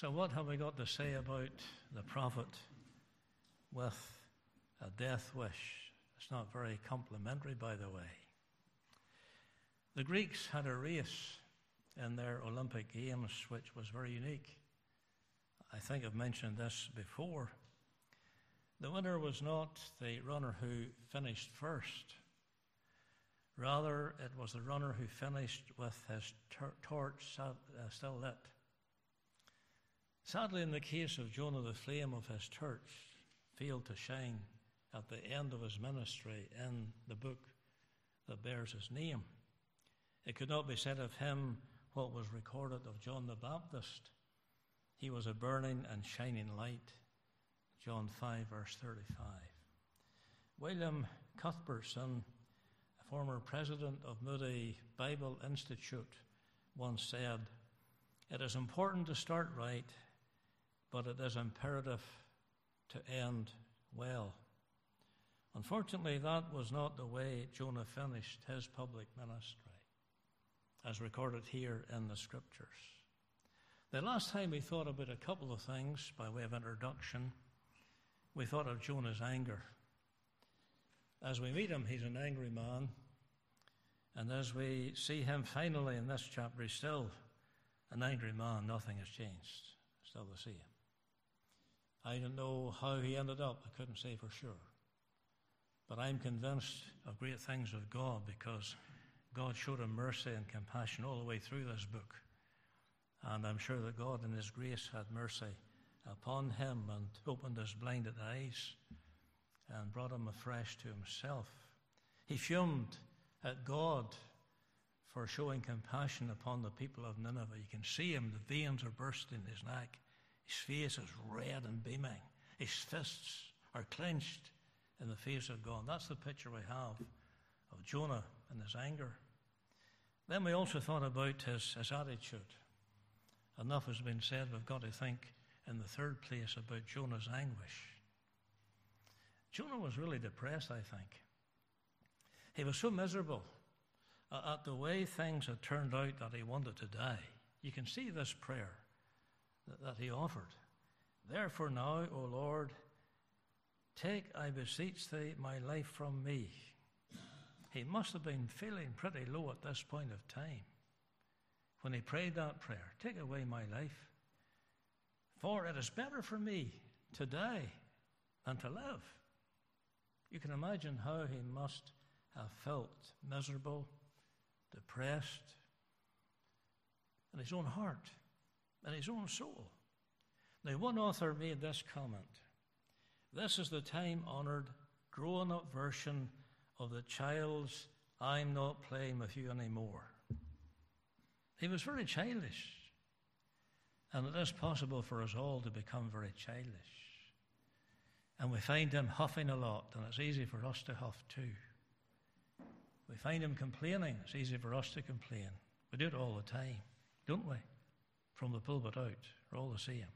So, what have we got to say about the prophet with a death wish? It's not very complimentary, by the way. The Greeks had a race in their Olympic Games which was very unique. I think I've mentioned this before. The winner was not the runner who finished first. Rather, it was the runner who finished with his torch uh, still lit. Sadly, in the case of Jonah, the flame of his church failed to shine at the end of his ministry in the book that bears his name. It could not be said of him what was recorded of John the Baptist. He was a burning and shining light. John 5, verse 35. William Culbertson, a former president of Moody Bible Institute, once said, It is important to start right, but it is imperative to end well. Unfortunately, that was not the way Jonah finished his public ministry, as recorded here in the scriptures. The last time we thought about a couple of things by way of introduction, we thought of Jonah's anger. As we meet him, he's an angry man. And as we see him finally in this chapter, he's still an angry man. Nothing has changed. Still the same. I don't know how he ended up. I couldn't say for sure. But I'm convinced of great things of God because God showed him mercy and compassion all the way through this book. And I'm sure that God, in His grace, had mercy upon him and opened his blinded eyes and brought him afresh to himself. He fumed at God for showing compassion upon the people of Nineveh. You can see him, the veins are bursting in his neck. His face is red and beaming. His fists are clenched in the face of God. That's the picture we have of Jonah and his anger. Then we also thought about his, his attitude. Enough has been said, we've got to think in the third place about Jonah's anguish. Jonah was really depressed, I think. He was so miserable at the way things had turned out that he wanted to die. You can see this prayer that, he offered. Therefore, now, O Lord, take, I beseech thee, my life from me. He must have been feeling pretty low at this point of time when he prayed that prayer. Take away my life. For it is better for me to die than to live. You can imagine how he must have felt miserable, depressed, in his own heart, in his own soul. Now, one author made this comment This is the time honored, grown up version of the child's I'm not playing with you anymore. He was very childish. And it is possible for us all to become very childish. And we find him huffing a lot, and it's easy for us to huff too. We find him complaining, it's easy for us to complain. We do it all the time, don't we? From the pulpit out, we're all the same.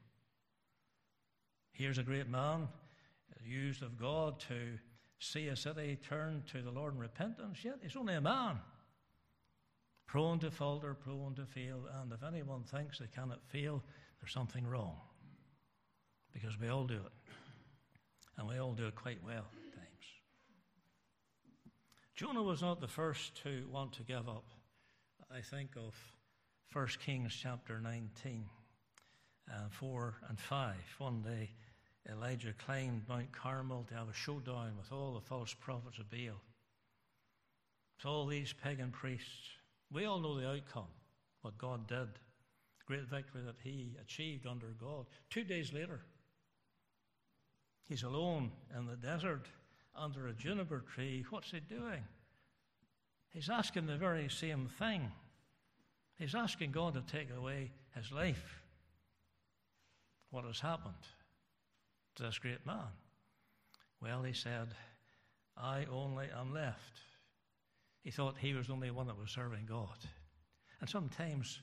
Here's a great man, used of God to see a city turn to the Lord in repentance, yet he's only a man prone to falter, prone to fail, and if anyone thinks they cannot fail, there's something wrong. Because we all do it. And we all do it quite well at times. Jonah was not the first to want to give up. I think of 1 Kings chapter 19, uh, 4 and 5. One day, Elijah climbed Mount Carmel to have a showdown with all the false prophets of Baal. With all these pagan priests we all know the outcome, what God did, the great victory that he achieved under God. Two days later, he's alone in the desert under a juniper tree. What's he doing? He's asking the very same thing. He's asking God to take away his life. What has happened to this great man? Well, he said, I only am left. He thought he was the only one that was serving God. And sometimes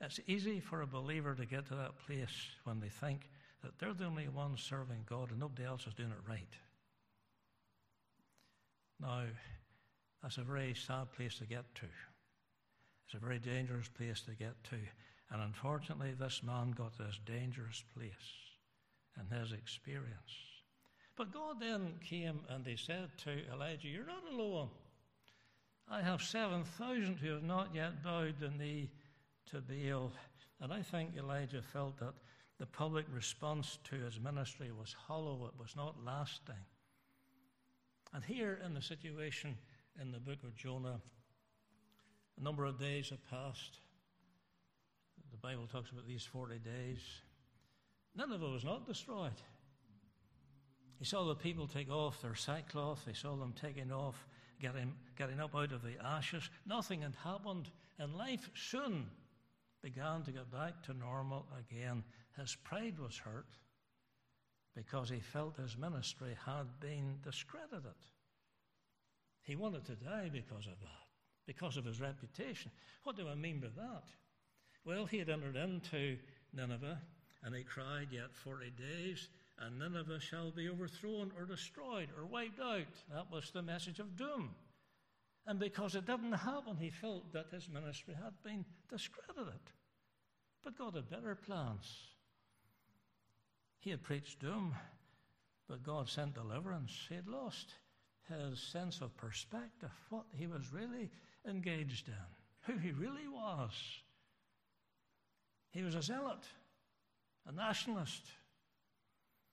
it's easy for a believer to get to that place when they think that they're the only ones serving God and nobody else is doing it right. Now, that's a very sad place to get to. It's a very dangerous place to get to. And unfortunately, this man got to this dangerous place in his experience. But God then came and he said to Elijah, You're not alone. I have 7,000 who have not yet bowed the knee to Baal. And I think Elijah felt that the public response to his ministry was hollow, it was not lasting. And here in the situation in the book of Jonah, a number of days have passed. The Bible talks about these 40 days. Nineveh was not destroyed. He saw the people take off their sackcloth, he saw them taking off, getting, getting up out of the ashes. Nothing had happened, and life soon began to get back to normal again. His pride was hurt because he felt his ministry had been discredited. He wanted to die because of that, because of his reputation. What do I mean by that? Well, he had entered into Nineveh and he cried, Yet 40 days, and Nineveh shall be overthrown or destroyed or wiped out. That was the message of doom. And because it didn't happen, he felt that his ministry had been discredited. But God had better plans. He had preached doom, but God sent deliverance. He had lost his sense of perspective, what he was really engaged in, who he really was. He was a zealot, a nationalist,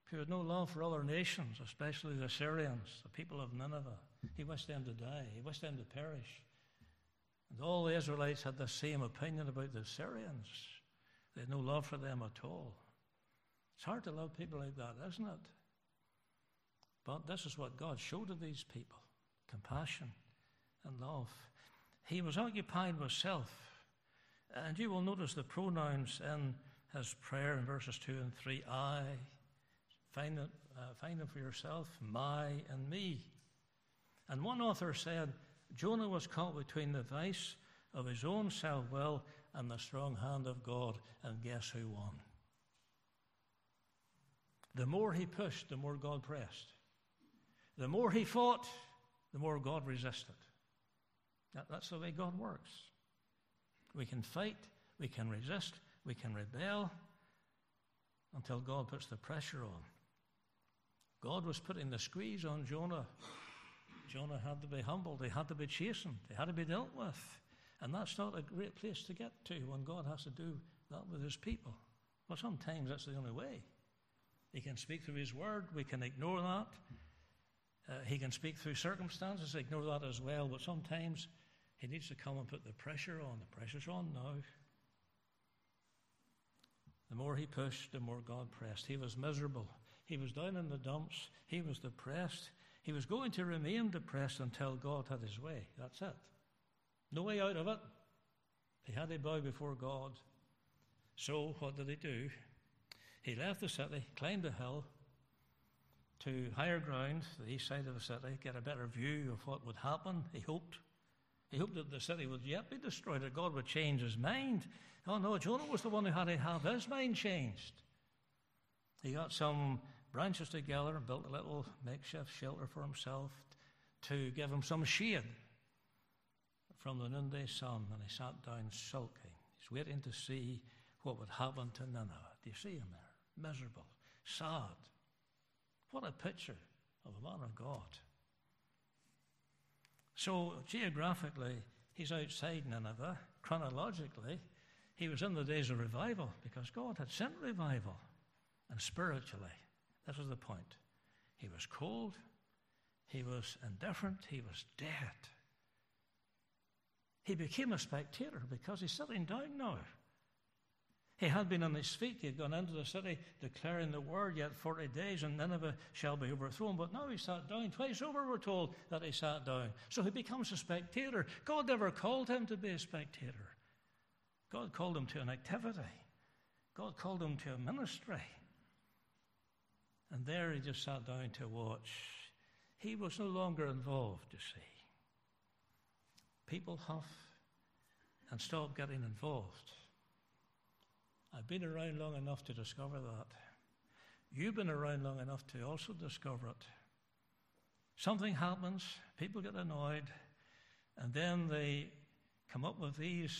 who had no love for other nations, especially the Assyrians, the people of Nineveh. He wished them to die, he wished them to perish. And all the Israelites had the same opinion about the Assyrians. They had no love for them at all. It's hard to love people like that, isn't it? But this is what God showed to these people compassion and love. He was occupied with self. And you will notice the pronouns in his prayer in verses 2 and 3 I, find, it, uh, find them for yourself, my and me. And one author said Jonah was caught between the vice of his own self will and the strong hand of God, and guess who won? The more he pushed, the more God pressed. The more he fought, the more God resisted. That, that's the way God works. We can fight, we can resist, we can rebel until God puts the pressure on. God was putting the squeeze on Jonah. Jonah had to be humbled, he had to be chastened, he had to be dealt with. And that's not a great place to get to when God has to do that with his people. Well, sometimes that's the only way. He can speak through his word, we can ignore that. Uh, he can speak through circumstances, ignore that as well, but sometimes he needs to come and put the pressure on. The pressure's on now. The more he pushed, the more God pressed. He was miserable. He was down in the dumps. He was depressed. He was going to remain depressed until God had his way. That's it. No way out of it. He had to bow before God. So, what did he do? He left the city, climbed a hill to higher ground, the east side of the city, get a better view of what would happen. He hoped. He hoped that the city would yet be destroyed, that God would change his mind. Oh no, Jonah was the one who had to have his mind changed. He got some branches together and built a little makeshift shelter for himself to give him some shade from the noonday sun, and he sat down sulking. He's waiting to see what would happen to Nineveh. Do you see him there? Miserable, sad. What a picture of a man of God. So, geographically, he's outside Nineveh. Chronologically, he was in the days of revival because God had sent revival. And spiritually, this was the point. He was cold, he was indifferent, he was dead. He became a spectator because he's sitting down now. He had been on his feet. He had gone into the city declaring the word, yet 40 days and Nineveh shall be overthrown. But now he sat down. Twice over we're told that he sat down. So he becomes a spectator. God never called him to be a spectator. God called him to an activity. God called him to a ministry. And there he just sat down to watch. He was no longer involved, you see. People huff and stop getting involved. I've been around long enough to discover that. You've been around long enough to also discover it. Something happens, people get annoyed, and then they come up with these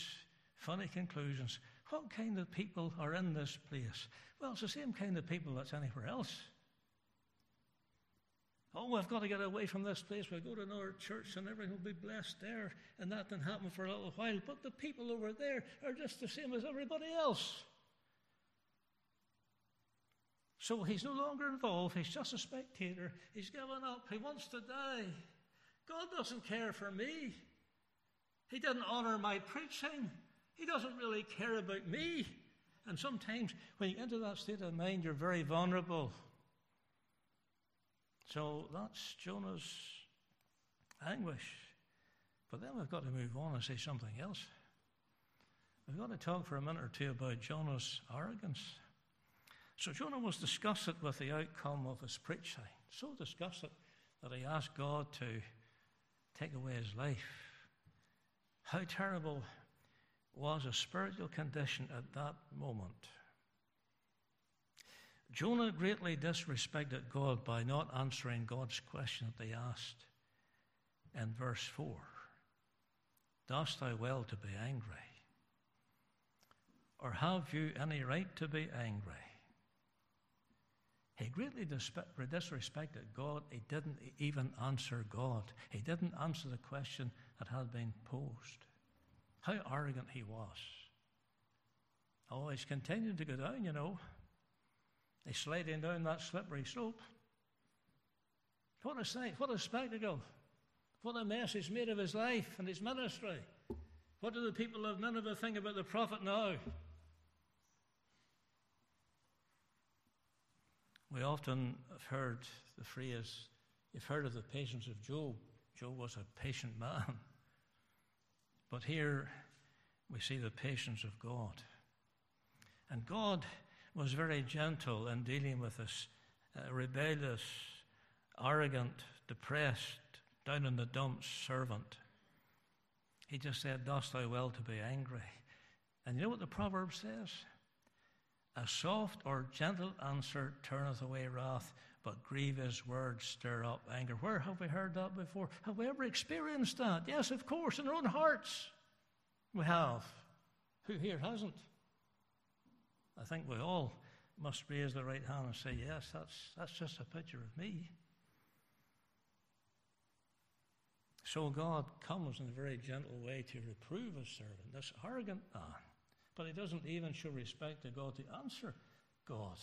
funny conclusions. What kind of people are in this place? Well, it's the same kind of people that's anywhere else. Oh, we've got to get away from this place. We'll go to another church and everything will be blessed there. And that didn't happen for a little while. But the people over there are just the same as everybody else. So he's no longer involved. He's just a spectator. He's given up. He wants to die. God doesn't care for me. He didn't honor my preaching. He doesn't really care about me. And sometimes when you enter that state of mind, you're very vulnerable. So that's Jonah's anguish. But then we've got to move on and say something else. We've got to talk for a minute or two about Jonah's arrogance. So Jonah was disgusted with the outcome of his preaching, so disgusted that he asked God to take away his life. How terrible was his spiritual condition at that moment. Jonah greatly disrespected God by not answering God's question that they asked in verse 4 Dost thou well to be angry? Or have you any right to be angry? He greatly disrespected God. He didn't even answer God. He didn't answer the question that had been posed. How arrogant he was. Oh, he's continuing to go down, you know. He's sliding down that slippery slope. What a sight, what a spectacle. What a mess he's made of his life and his ministry. What do the people of Nineveh think about the prophet now? We often have heard the phrase, you've heard of the patience of Job. Job was a patient man. But here we see the patience of God. And God was very gentle in dealing with this uh, rebellious, arrogant, depressed, down in the dumps servant. He just said, Dost thou well to be angry? And you know what the proverb says? A soft or gentle answer turneth away wrath, but grievous words stir up anger. Where have we heard that before? Have we ever experienced that? Yes, of course, in our own hearts. We have. Who here hasn't? I think we all must raise the right hand and say, Yes, that's, that's just a picture of me. So God comes in a very gentle way to reprove his servant, this arrogant man. But he doesn't even show respect to God to answer God.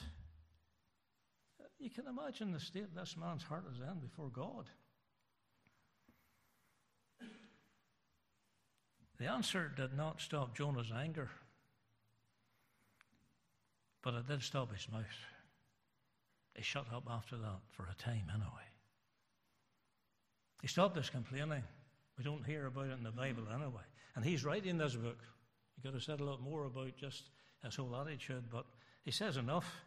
You can imagine the state this man's heart is in before God. The answer did not stop Jonah's anger, but it did stop his mouth. He shut up after that for a time, anyway. He stopped his complaining. We don't hear about it in the Bible anyway. And he's writing this book. He could have said a lot more about just his whole attitude, but he says enough.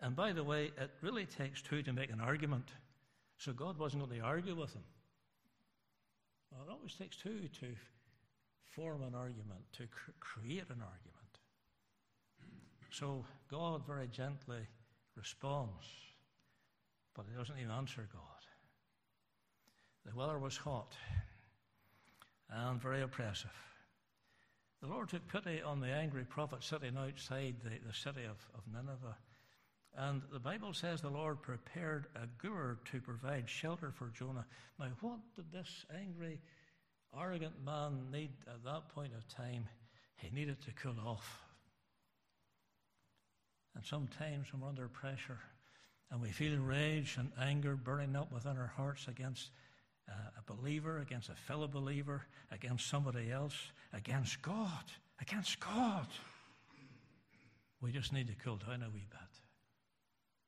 And by the way, it really takes two to make an argument. So God wasn't going to argue with him. Well, it always takes two to form an argument, to cr- create an argument. So God very gently responds, but he doesn't even answer God. The weather was hot and very oppressive. The Lord took pity on the angry prophet sitting outside the, the city of, of Nineveh. And the Bible says the Lord prepared a gourd to provide shelter for Jonah. Now, what did this angry, arrogant man need at that point of time? He needed to cool off. And sometimes when we're under pressure and we feel rage and anger burning up within our hearts against uh, a believer, against a fellow believer, against somebody else, against God, against God. We just need to cool down a wee bit.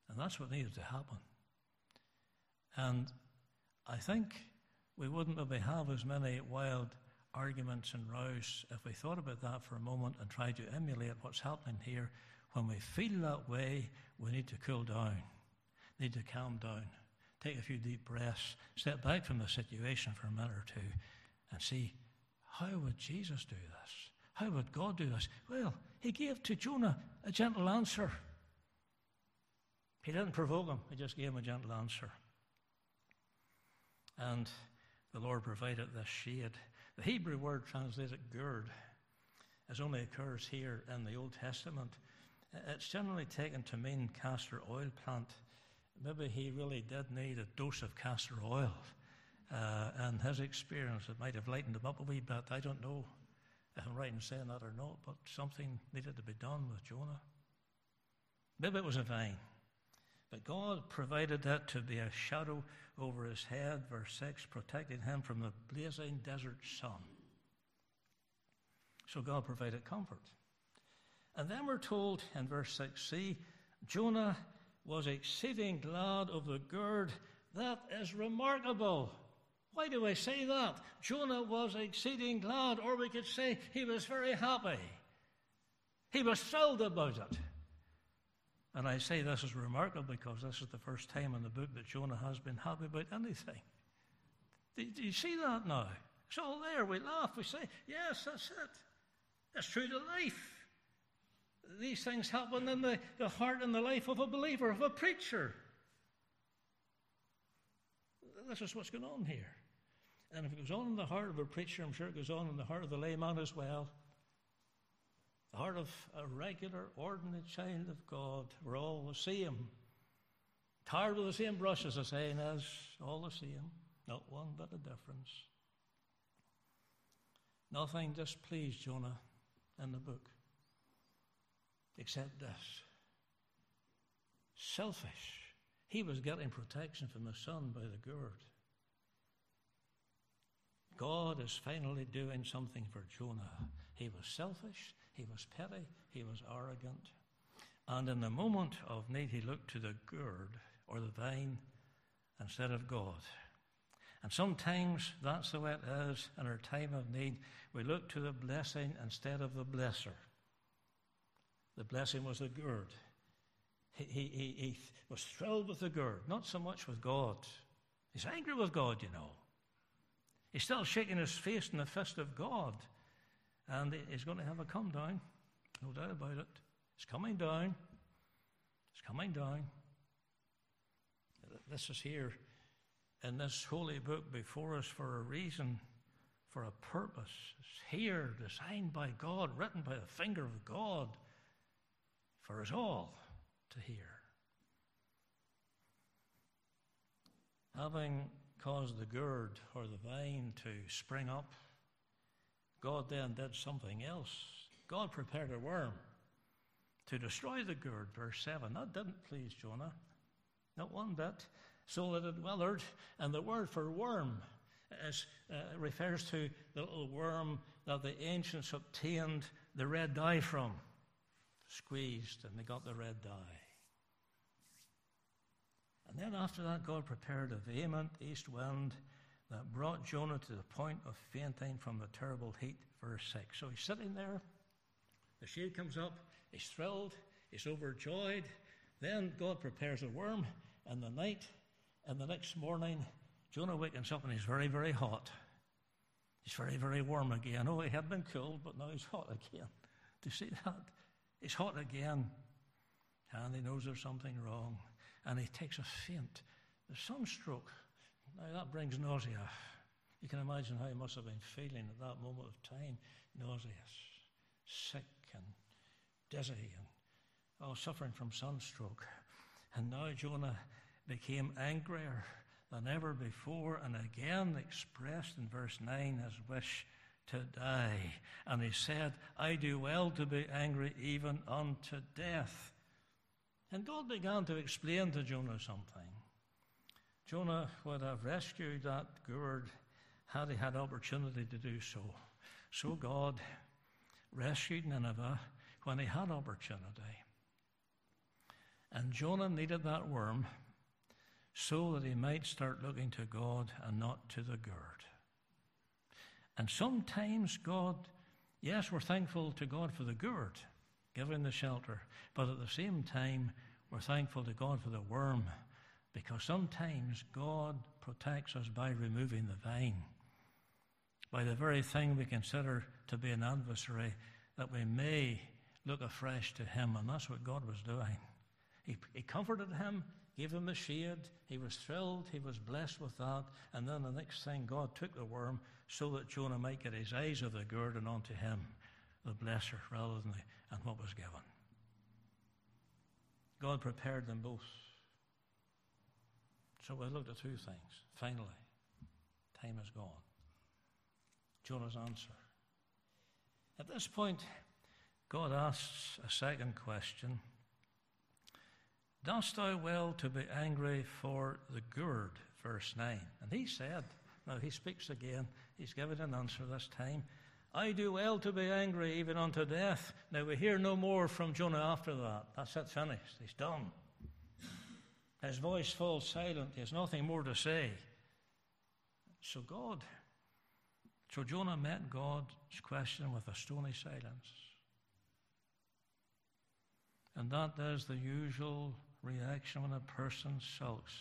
And that's what needed to happen. And I think we wouldn't maybe have as many wild arguments and rows if we thought about that for a moment and tried to emulate what's happening here. When we feel that way, we need to cool down, need to calm down take a few deep breaths, step back from the situation for a minute or two, and see how would Jesus do this? How would God do this? Well, he gave to Jonah a gentle answer. He didn't provoke him, he just gave him a gentle answer. And the Lord provided this shade. The Hebrew word translated gourd as only occurs here in the Old Testament. It's generally taken to mean castor oil plant. Maybe he really did need a dose of castor oil. Uh, and his experience, it might have lightened him up a wee bit. I don't know if I'm right in saying that or not, but something needed to be done with Jonah. Maybe it was a vine. But God provided that to be a shadow over his head, verse 6, protecting him from the blazing desert sun. So God provided comfort. And then we're told in verse 6 see, Jonah was exceeding glad of the gourd. That is remarkable. Why do I say that? Jonah was exceeding glad, or we could say he was very happy. He was thrilled about it. And I say this is remarkable because this is the first time in the book that Jonah has been happy about anything. Do, you see that now? It's all there. We laugh. We say, yes, that's it. That's true to life. These things happen in the, the heart and the life of a believer, of a preacher. This is what's going on here. And if it goes on in the heart of a preacher, I'm sure it goes on in the heart of the layman as well. The heart of a regular, ordinary child of God. We're all the same. Tired of the same brushes, as saying is, all the same. Not one bit of difference. Nothing displeased Jonah in the book except this selfish. He was getting protection from the sun by the gourd. God is finally doing something for Jonah. He was selfish, he was petty, he was arrogant. And in the moment of need, he looked to the gourd or the vine instead of God. And sometimes that's the way it is in our time of need. We look to the blessing instead of the blesser. The blessing was the gourd. He, he, he, he was thrilled with the gourd, not so much with God. He's angry with God, you know. He's still shaking his fist in the fist of God. And he's going to have a come down, no doubt about it. It's coming down. It's coming down. This is here in this holy book before us for a reason, for a purpose. It's here, designed by God, written by the finger of God, for us all to hear. Having caused the gourd or the vine to spring up, God then did something else. God prepared a worm to destroy the gourd, verse 7. That didn't please Jonah, not one bit. So that it withered, and the word for worm is, uh, refers to the little worm that the ancients obtained the red dye from. Squeezed, and they got the red dye. And then after that, God prepared a vehement east wind that brought Jonah to the point of fainting from the terrible heat, verse 6. So he's sitting there, the shade comes up, he's thrilled, he's overjoyed. Then God prepares a worm in the night, and the next morning, Jonah wakens up and he's very, very hot. He's very, very warm again. Oh, he had been cold, but now he's hot again. Do you see that? He's hot again, and he knows there's something wrong and he takes a faint, a sunstroke. Now that brings nausea. You can imagine how he must have been feeling at that moment of time nauseous, sick, and dizzy, and oh, suffering from sunstroke. And now Jonah became angrier than ever before, and again expressed in verse 9 his wish to die. And he said, I do well to be angry even unto death. And God began to explain to Jonah something. Jonah would have rescued that gourd had he had opportunity to do so. So God rescued Nineveh when he had opportunity. And Jonah needed that worm so that he might start looking to God and not to the gourd. And sometimes God, yes, we're thankful to God for the gourd giving the shelter. But at the same time, we're thankful to God for the worm because sometimes God protects us by removing the vine, by the very thing we consider to be an adversary, that we may look afresh to Him. And that's what God was doing. He, he comforted him, gave him the shade. He was thrilled. He was blessed with that. And then the next thing, God took the worm so that Jonah might get his eyes of the gourd and onto him the blesser rather than the, and what was given. God prepared them both. So we looked at two things. Finally, time is gone. Jonah's answer. At this point, God asks a second question Dost thou well to be angry for the gourd? Verse 9. And he said, Now he speaks again, he's given an answer this time. I do well to be angry even unto death. Now we hear no more from Jonah after that. That's it, finished. He's done. His voice falls silent. He has nothing more to say. So God, so Jonah met God's question with a stony silence. And that is the usual reaction when a person sulks.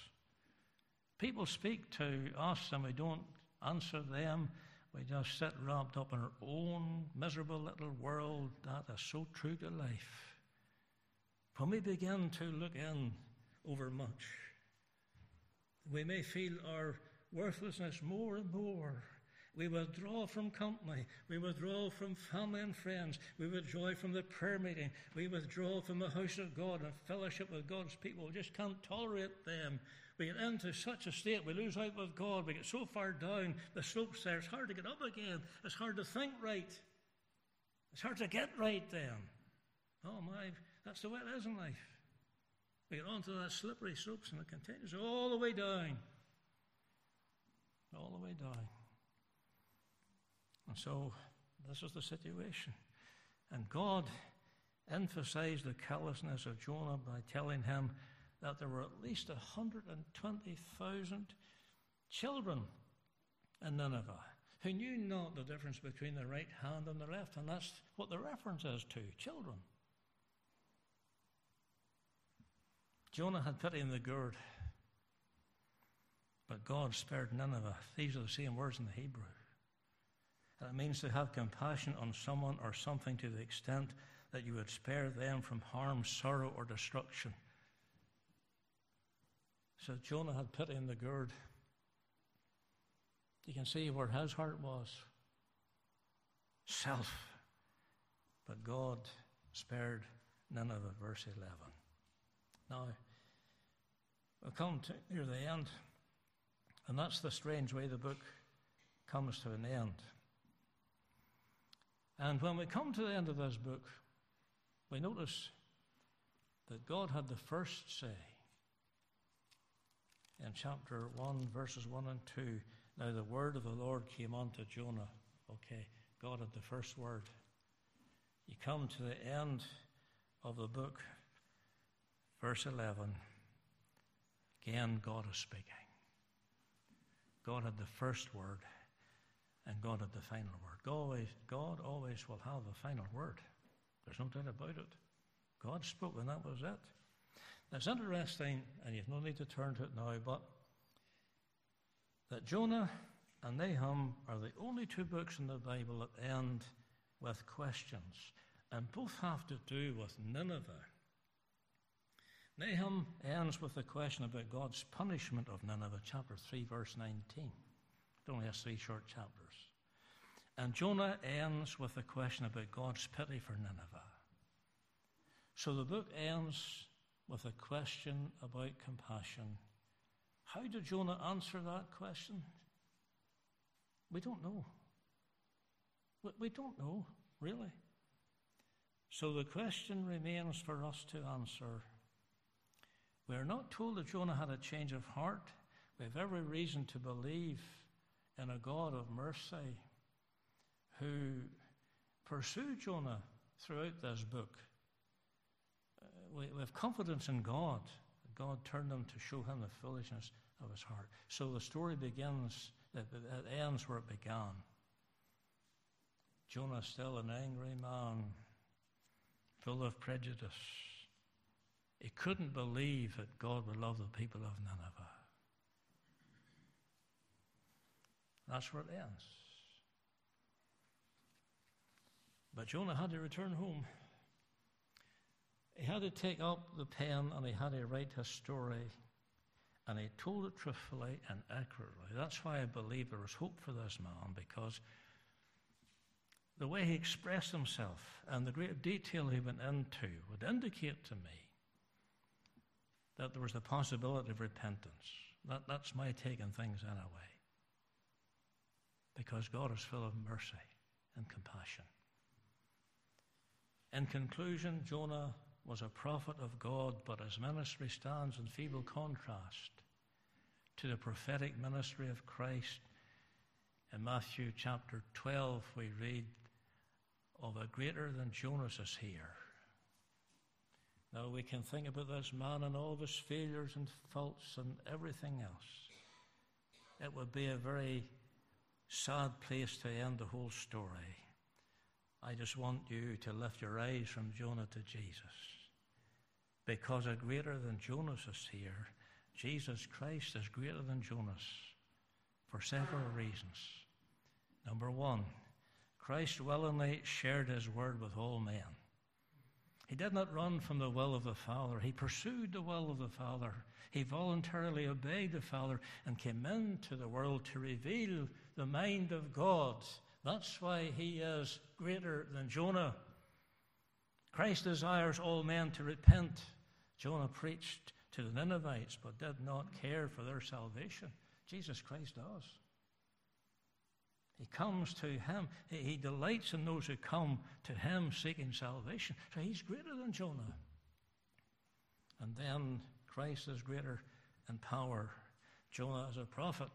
People speak to us and we don't answer them. We just sit wrapped up in our own miserable little world. That is so true to life. When we begin to look in over much, we may feel our worthlessness more and more. We withdraw from company. We withdraw from family and friends. We withdraw from the prayer meeting. We withdraw from the house of God and fellowship with God's people. We just can't tolerate them. We get into such a state, we lose out with God. We get so far down the slopes there, it's hard to get up again. It's hard to think right. It's hard to get right then. Oh my, that's the way it is in life. We get onto that slippery slopes and it continues all the way down. All the way down. And so this is the situation. And God emphasized the callousness of Jonah by telling him that there were at least 120,000 children in Nineveh who knew not the difference between the right hand and the left, and that's what the reference is to children. Jonah had pity in the gourd, but God spared Nineveh. These are the same words in the Hebrew. And it means to have compassion on someone or something to the extent that you would spare them from harm, sorrow, or destruction. So Jonah had pity in the gourd. You can see where his heart was self. But God spared Nineveh, verse 11. Now, we come to near the end, and that's the strange way the book comes to an end. And when we come to the end of this book, we notice that God had the first say in chapter 1, verses 1 and 2. Now the word of the Lord came unto Jonah. Okay, God had the first word. You come to the end of the book, verse 11. Again, God is speaking. God had the first word and God had the final word. God always, God always will have the final word. There's no doubt about it. God spoke, and that was it. It's interesting, and you've no need to turn to it now, but that Jonah and Nahum are the only two books in the Bible that end with questions, and both have to do with Nineveh. Nahum ends with a question about God's punishment of Nineveh, chapter 3, verse 19. It only has three short chapters. And Jonah ends with a question about God's pity for Nineveh. So the book ends with a question about compassion. How did Jonah answer that question? We don't know. We don't know, really. So the question remains for us to answer. We are not told that Jonah had a change of heart. We have every reason to believe in a God of mercy who pursued Jonah throughout this book. We, we have confidence in God. God turned them to show him the foolishness of his heart. So the story begins, it, it ends where it began. Jonah still an angry man, full of prejudice. He couldn't believe that God would love the people of Nineveh. That's where it ends. But Jonah had to return home. He had to take up the pen and he had to write his story. And he told it truthfully and accurately. That's why I believe there was hope for this man, because the way he expressed himself and the great detail he went into would indicate to me that there was the possibility of repentance. That, that's my take on things anyway. Because God is full of mercy and compassion. In conclusion, Jonah was a prophet of God, but his ministry stands in feeble contrast to the prophetic ministry of Christ. In Matthew chapter 12, we read of a greater than Jonas is here. Now we can think about this man and all his failures and faults and everything else. It would be a very sad place to end the whole story. I just want you to lift your eyes from Jonah to Jesus. Because a greater than Jonas is here, Jesus Christ is greater than Jonas for several reasons. Number one, Christ willingly shared his word with all men. He did not run from the will of the Father. He pursued the will of the Father. He voluntarily obeyed the Father and came into the world to reveal the mind of God. That's why he is greater than Jonah. Christ desires all men to repent. Jonah preached to the Ninevites but did not care for their salvation. Jesus Christ does. He comes to him. He delights in those who come to him seeking salvation. So he's greater than Jonah. And then Christ is greater in power. Jonah is a prophet.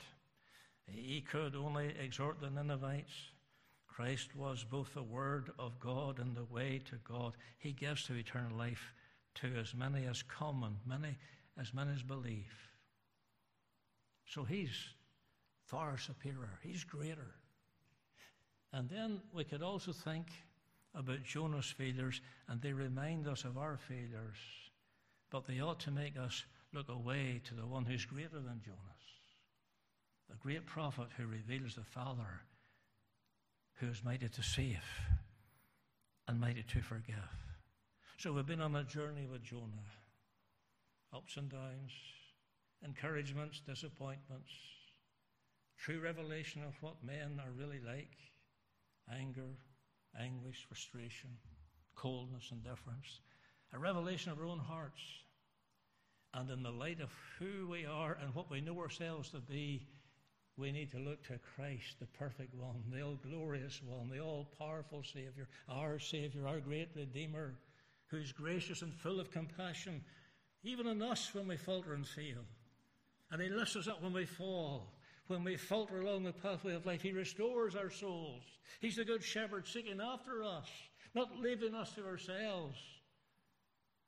He could only exhort the Ninevites. Christ was both the Word of God and the way to God. He gives to eternal life to as many as come and many as many as believe. So he's far superior. He's greater. And then we could also think about Jonah's failures, and they remind us of our failures. But they ought to make us look away to the one who's greater than Jonas, the great prophet who reveals the Father, who is mighty to save and mighty to forgive. So we've been on a journey with Jonah ups and downs, encouragements, disappointments, true revelation of what men are really like anger, anguish, frustration, coldness, indifference, a revelation of our own hearts. And in the light of who we are and what we know ourselves to be, we need to look to Christ, the perfect one, the all glorious one, the all powerful Savior, our Savior, our great Redeemer, who's gracious and full of compassion, even in us when we falter and fail. And He lifts us up when we fall when we falter along the pathway of life. He restores our souls. He's the good shepherd seeking after us, not leaving us to ourselves,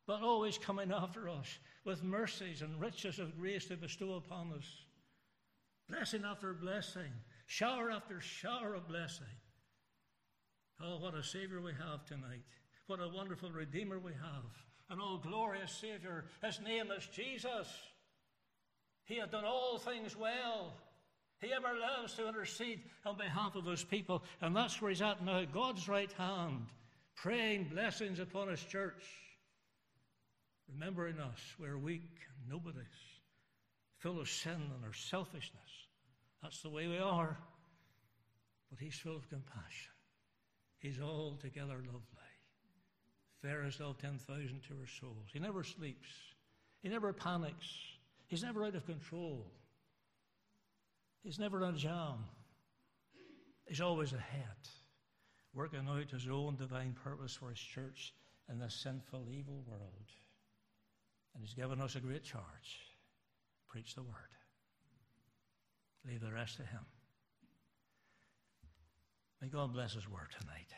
but always coming after us with mercies and riches of grace to bestow upon us. Blessing after blessing, shower after shower of blessing. Oh, what a Savior we have tonight. What a wonderful Redeemer we have. An all glorious Savior. His name is Jesus. He had done all things well. He ever loves to intercede on behalf of his people. And that's where he's at now, God's right hand, praying blessings upon his church. Remembering us, we're weak and nobody's, full of sin and our selfishness. That's the way we are. But he's full of compassion. He's altogether lovely. Fairest of 10,000 to our souls. He never sleeps. He never panics. He's never out of control. He's never in a jam. He's always ahead, working out his own divine purpose for his church in this sinful, evil world. And he's given us a great charge preach the word, leave the rest to him. May God bless his word tonight.